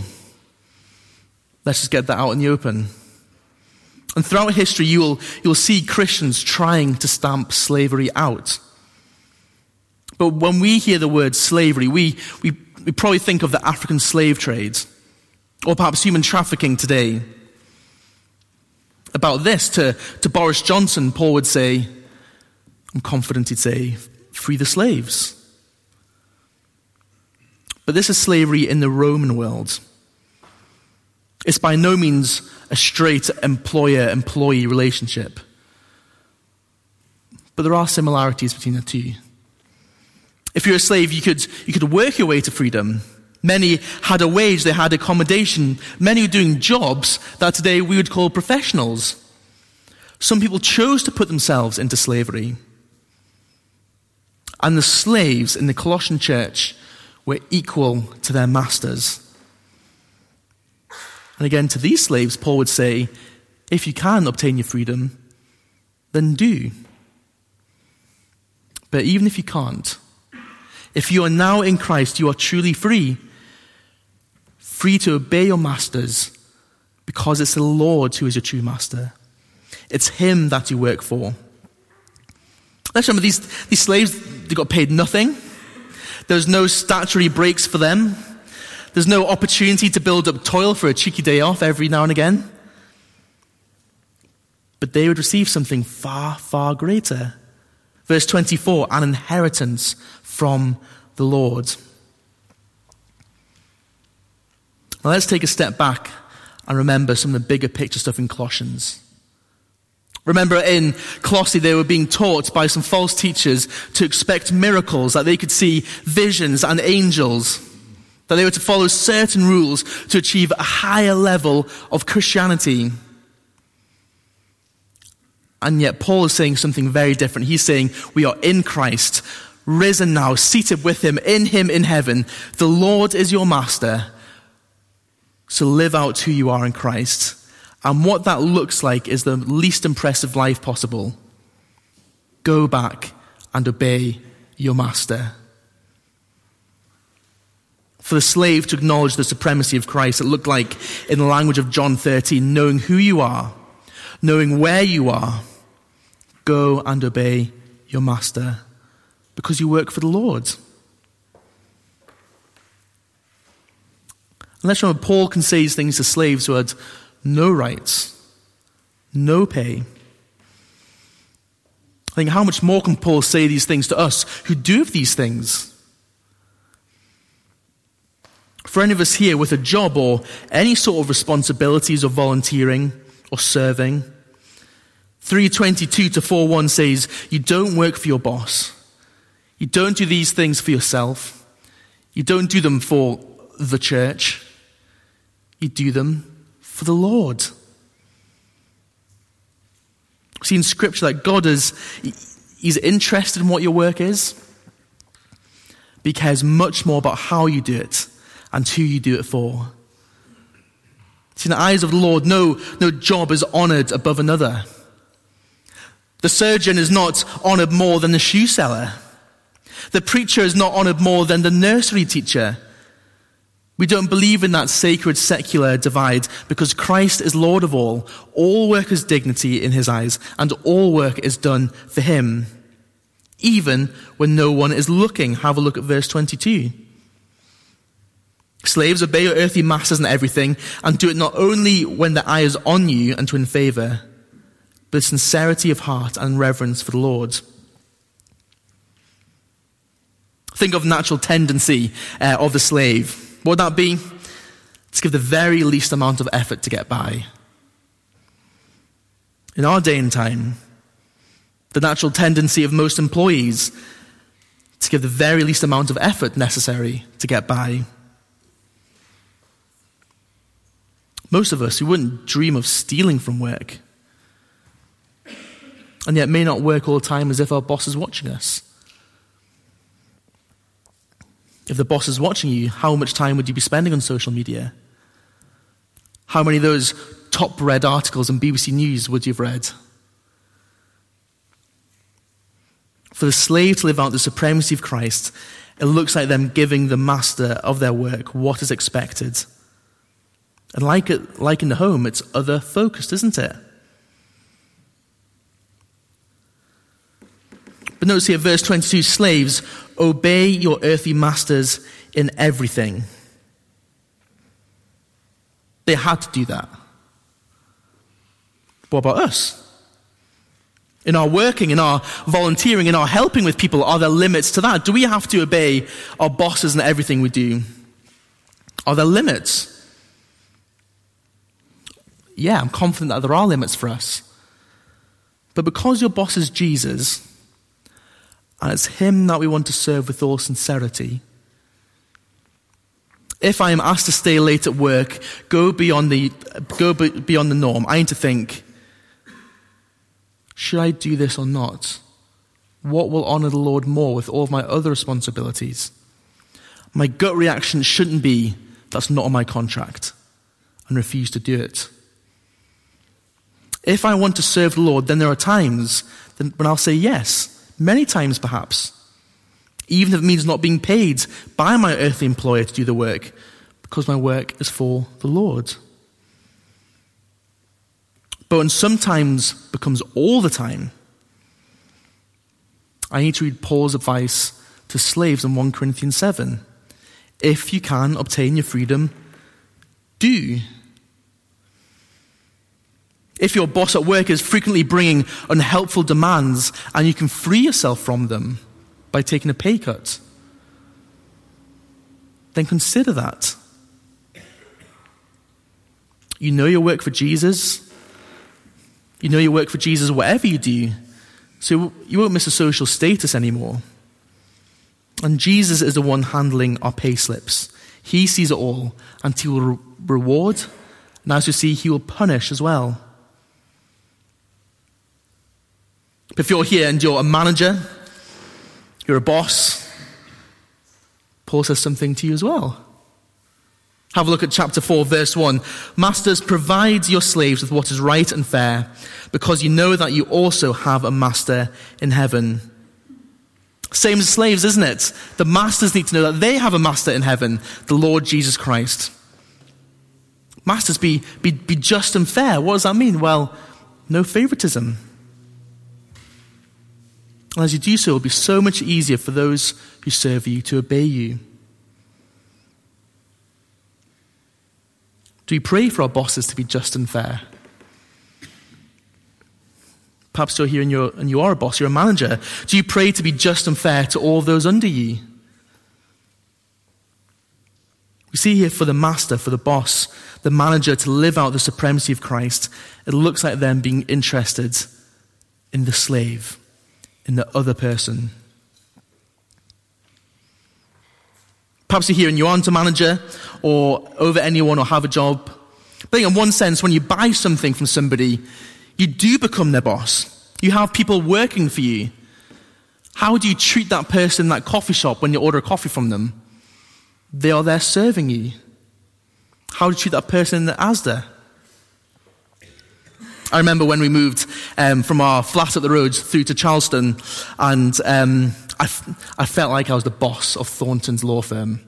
Let's just get that out in the open. And throughout history, you will, you'll see Christians trying to stamp slavery out. But when we hear the word slavery, we, we, we probably think of the African slave trade, or perhaps human trafficking today. About this, to, to Boris Johnson, Paul would say, I'm confident he'd say, free the slaves. But this is slavery in the Roman world. It's by no means a straight employer employee relationship. But there are similarities between the two. If you're a slave, you could, you could work your way to freedom. Many had a wage, they had accommodation. Many were doing jobs that today we would call professionals. Some people chose to put themselves into slavery. And the slaves in the Colossian church were equal to their masters. And again, to these slaves, Paul would say, if you can obtain your freedom, then do. But even if you can't, if you are now in Christ, you are truly free. Free to obey your masters because it's the Lord who is your true master. It's Him that you work for. Let's remember these, these slaves, they got paid nothing. There's no statutory breaks for them. There's no opportunity to build up TOIL for a cheeky day off every now and again. But they would receive something far, far greater. Verse 24 an inheritance from the Lord. Now let's take a step back and remember some of the bigger picture stuff in Colossians. Remember in Colossae, they were being taught by some false teachers to expect miracles, that they could see visions and angels, that they were to follow certain rules to achieve a higher level of Christianity. And yet, Paul is saying something very different. He's saying, We are in Christ, risen now, seated with Him, in Him in heaven. The Lord is your master. So live out who you are in Christ. And what that looks like is the least impressive life possible. Go back and obey your master. For the slave to acknowledge the supremacy of Christ, it looked like, in the language of John 13, knowing who you are, knowing where you are, go and obey your master because you work for the Lord. And let's remember, Paul can say these things to slaves who had no rights, no pay. I think how much more can Paul say these things to us who do these things? For any of us here with a job or any sort of responsibilities of volunteering or serving, 322 to 41 says, You don't work for your boss. You don't do these things for yourself. You don't do them for the church. You do them for the Lord. See in Scripture that God is He's interested in what your work is. But he cares much more about how you do it and who you do it for. See, in the eyes of the Lord, no, no job is honored above another. The surgeon is not honored more than the shoe seller. The preacher is not honored more than the nursery teacher. We don't believe in that sacred secular divide because Christ is Lord of all. All work has dignity in his eyes, and all work is done for him. Even when no one is looking. Have a look at verse 22. Slaves, obey your earthly masters in everything, and do it not only when the eye is on you and to in favor, but sincerity of heart and reverence for the Lord. Think of natural tendency uh, of the slave. What would that be? To give the very least amount of effort to get by. In our day and time, the natural tendency of most employees to give the very least amount of effort necessary to get by. Most of us who wouldn't dream of stealing from work, and yet may not work all the time as if our boss is watching us. If the boss is watching you, how much time would you be spending on social media? How many of those top read articles in BBC News would you have read? For the slave to live out the supremacy of Christ, it looks like them giving the master of their work what is expected. And like, it, like in the home, it's other focused, isn't it? But notice here, verse 22 slaves, obey your earthly masters in everything. They had to do that. What about us? In our working, in our volunteering, in our helping with people, are there limits to that? Do we have to obey our bosses in everything we do? Are there limits? Yeah, I'm confident that there are limits for us. But because your boss is Jesus, and it's Him that we want to serve with all sincerity. If I am asked to stay late at work, go beyond the, go beyond the norm, I need to think, should I do this or not? What will honor the Lord more with all of my other responsibilities? My gut reaction shouldn't be, that's not on my contract, and refuse to do it. If I want to serve the Lord, then there are times when I'll say yes many times perhaps, even if it means not being paid by my earthly employer to do the work, because my work is for the Lord. But when sometimes becomes all the time, I need to read Paul's advice to slaves in 1 Corinthians 7. If you can obtain your freedom, do. If your boss at work is frequently bringing unhelpful demands and you can free yourself from them by taking a pay cut, then consider that. You know your work for Jesus. You know your work for Jesus whatever you do. So you won't miss a social status anymore. And Jesus is the one handling our pay slips. He sees it all, and he will reward, and as you see, he will punish as well. If you're here and you're a manager, you're a boss, Paul says something to you as well. Have a look at chapter 4, verse 1. Masters, provide your slaves with what is right and fair, because you know that you also have a master in heaven. Same as slaves, isn't it? The masters need to know that they have a master in heaven, the Lord Jesus Christ. Masters, be, be, be just and fair. What does that mean? Well, no favoritism. And as you do so, it will be so much easier for those who serve you to obey you. Do we pray for our bosses to be just and fair? Perhaps you're here and, you're, and you are a boss, you're a manager. Do you pray to be just and fair to all those under you? We see here for the master, for the boss, the manager to live out the supremacy of Christ, it looks like them being interested in the slave, in the other person. Perhaps you're here and you aren't a manager or over anyone or have a job. But in one sense, when you buy something from somebody, you do become their boss. You have people working for you. How do you treat that person in that coffee shop when you order a coffee from them? They are there serving you. How do you treat that person in the Asda? I remember when we moved um, from our flat at the roads through to Charleston, and um, I, f- I felt like I was the boss of Thornton's law firm.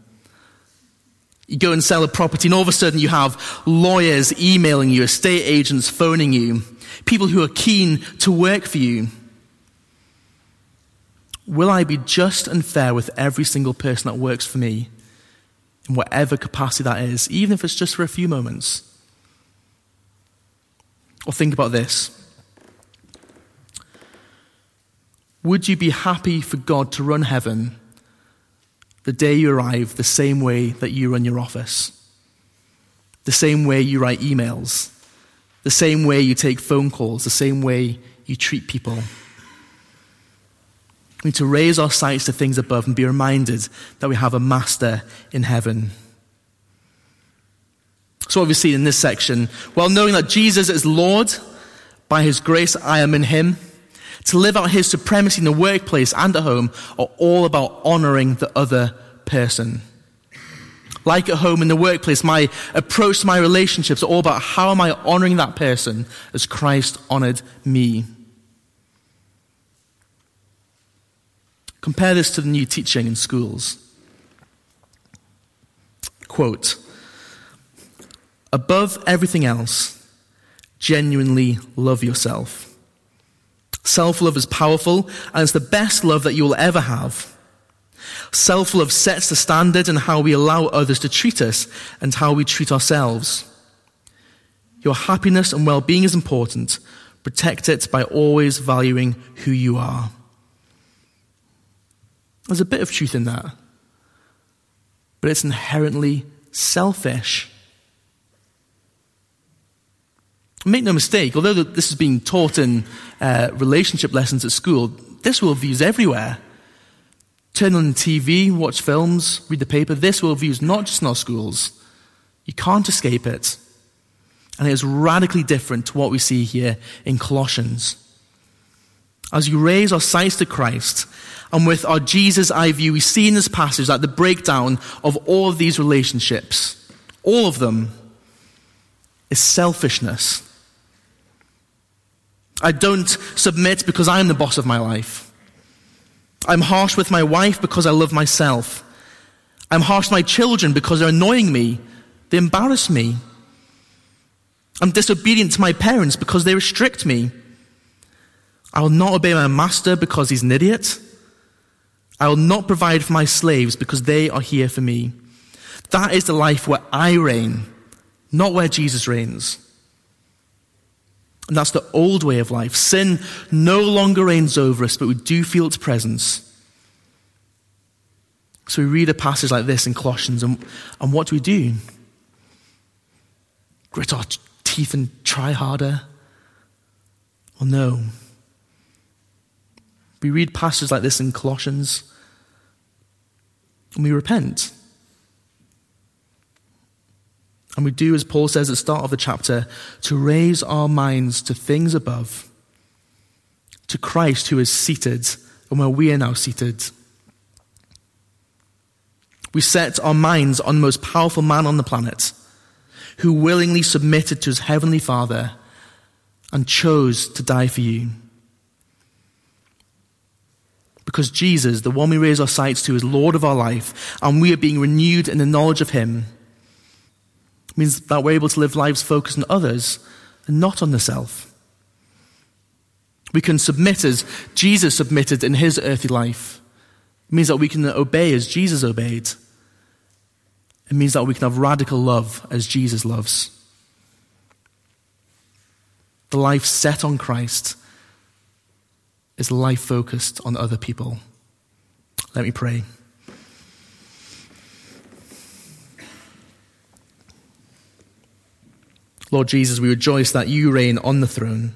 You go and sell a property, and all of a sudden you have lawyers emailing you, estate agents phoning you, people who are keen to work for you. Will I be just and fair with every single person that works for me, in whatever capacity that is, even if it's just for a few moments? Or think about this. Would you be happy for God to run heaven the day you arrive the same way that you run your office? The same way you write emails? The same way you take phone calls? The same way you treat people? We need to raise our sights to things above and be reminded that we have a master in heaven. So, what we see in this section? Well, knowing that Jesus is Lord, by his grace I am in him to live out his supremacy in the workplace and at home are all about honoring the other person. Like at home in the workplace, my approach to my relationships are all about how am I honoring that person as Christ honored me. Compare this to the new teaching in schools. Quote Above everything else, genuinely love yourself. Self love is powerful and it's the best love that you will ever have. Self love sets the standard in how we allow others to treat us and how we treat ourselves. Your happiness and well being is important. Protect it by always valuing who you are. There's a bit of truth in that, but it's inherently selfish. Make no mistake, although this is being taught in uh, relationship lessons at school, this worldview is everywhere. Turn on TV, watch films, read the paper. This worldview is not just in our schools. You can't escape it. And it is radically different to what we see here in Colossians. As you raise our sights to Christ, and with our Jesus eye view, we see in this passage that the breakdown of all of these relationships, all of them, is selfishness. I don't submit because I am the boss of my life. I'm harsh with my wife because I love myself. I'm harsh with my children because they're annoying me. They embarrass me. I'm disobedient to my parents because they restrict me. I will not obey my master because he's an idiot. I will not provide for my slaves because they are here for me. That is the life where I reign, not where Jesus reigns. And that's the old way of life. Sin no longer reigns over us, but we do feel its presence. So we read a passage like this in Colossians, and, and what do we do? Grit our teeth and try harder? Well, no. We read passages like this in Colossians, and we repent. And we do, as Paul says at the start of the chapter, to raise our minds to things above, to Christ who is seated, and where we are now seated. We set our minds on the most powerful man on the planet, who willingly submitted to his heavenly Father and chose to die for you. Because Jesus, the one we raise our sights to, is Lord of our life, and we are being renewed in the knowledge of Him means that we're able to live lives focused on others and not on the self. We can submit as Jesus submitted in his earthly life. It means that we can obey as Jesus obeyed. It means that we can have radical love as Jesus loves. The life set on Christ is life focused on other people. Let me pray. Lord Jesus, we rejoice that you reign on the throne.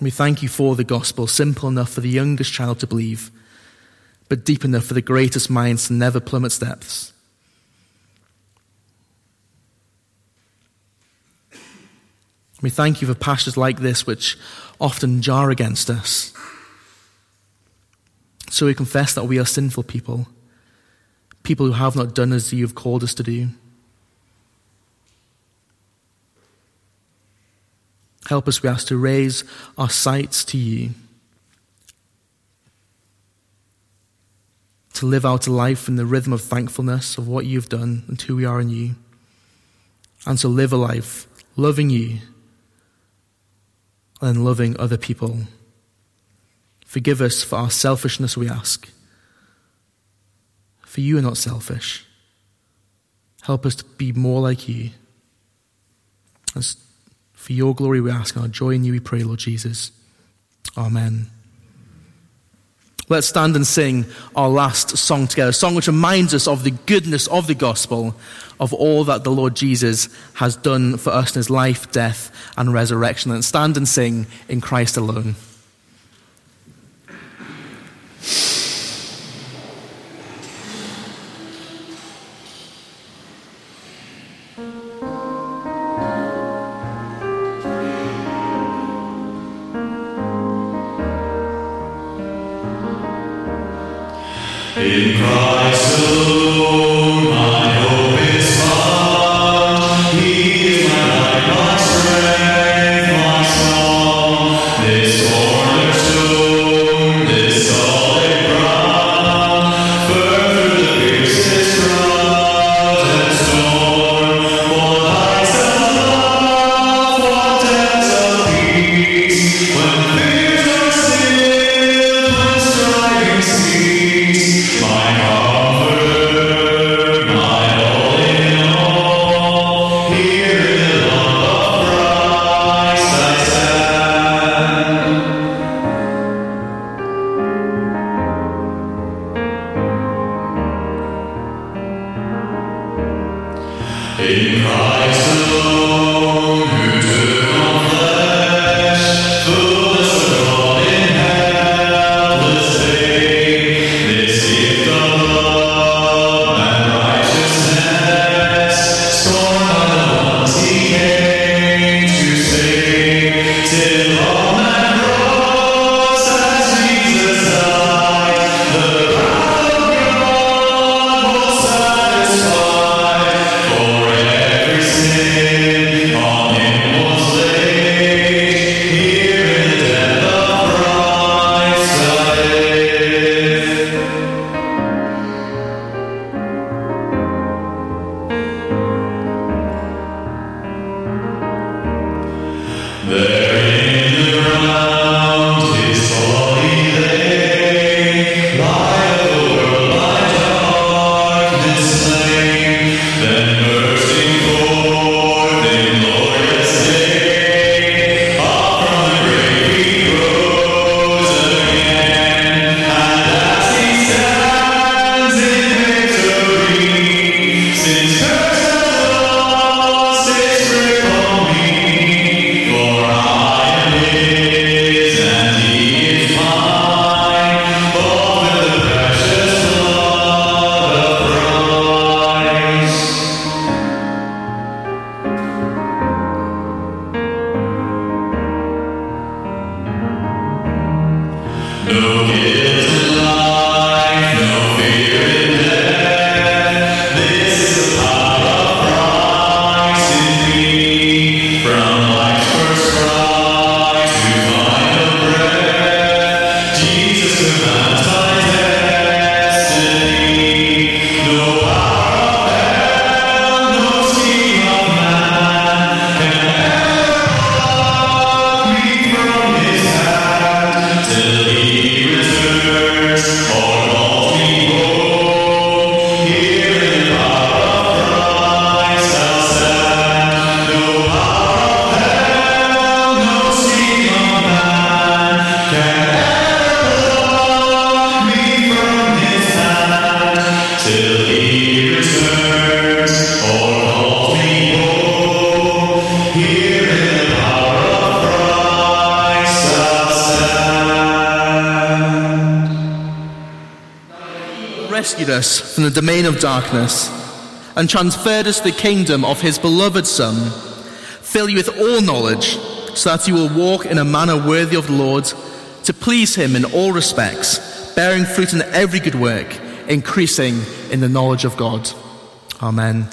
We thank you for the gospel, simple enough for the youngest child to believe, but deep enough for the greatest minds to never plumb its depths. We thank you for passages like this, which often jar against us. So we confess that we are sinful people, people who have not done as you have called us to do. Help us, we ask, to raise our sights to you. To live out a life in the rhythm of thankfulness of what you've done and who we are in you. And to live a life loving you and loving other people. Forgive us for our selfishness, we ask. For you are not selfish. Help us to be more like you. For your glory we ask, and our joy in you we pray, Lord Jesus. Amen. Let's stand and sing our last song together, a song which reminds us of the goodness of the gospel, of all that the Lord Jesus has done for us in his life, death, and resurrection. And stand and sing in Christ alone. Darkness and transferred us the kingdom of his beloved Son, fill you with all knowledge, so that you will walk in a manner worthy of the Lord, to please him in all respects, bearing fruit in every good work, increasing in the knowledge of God. Amen.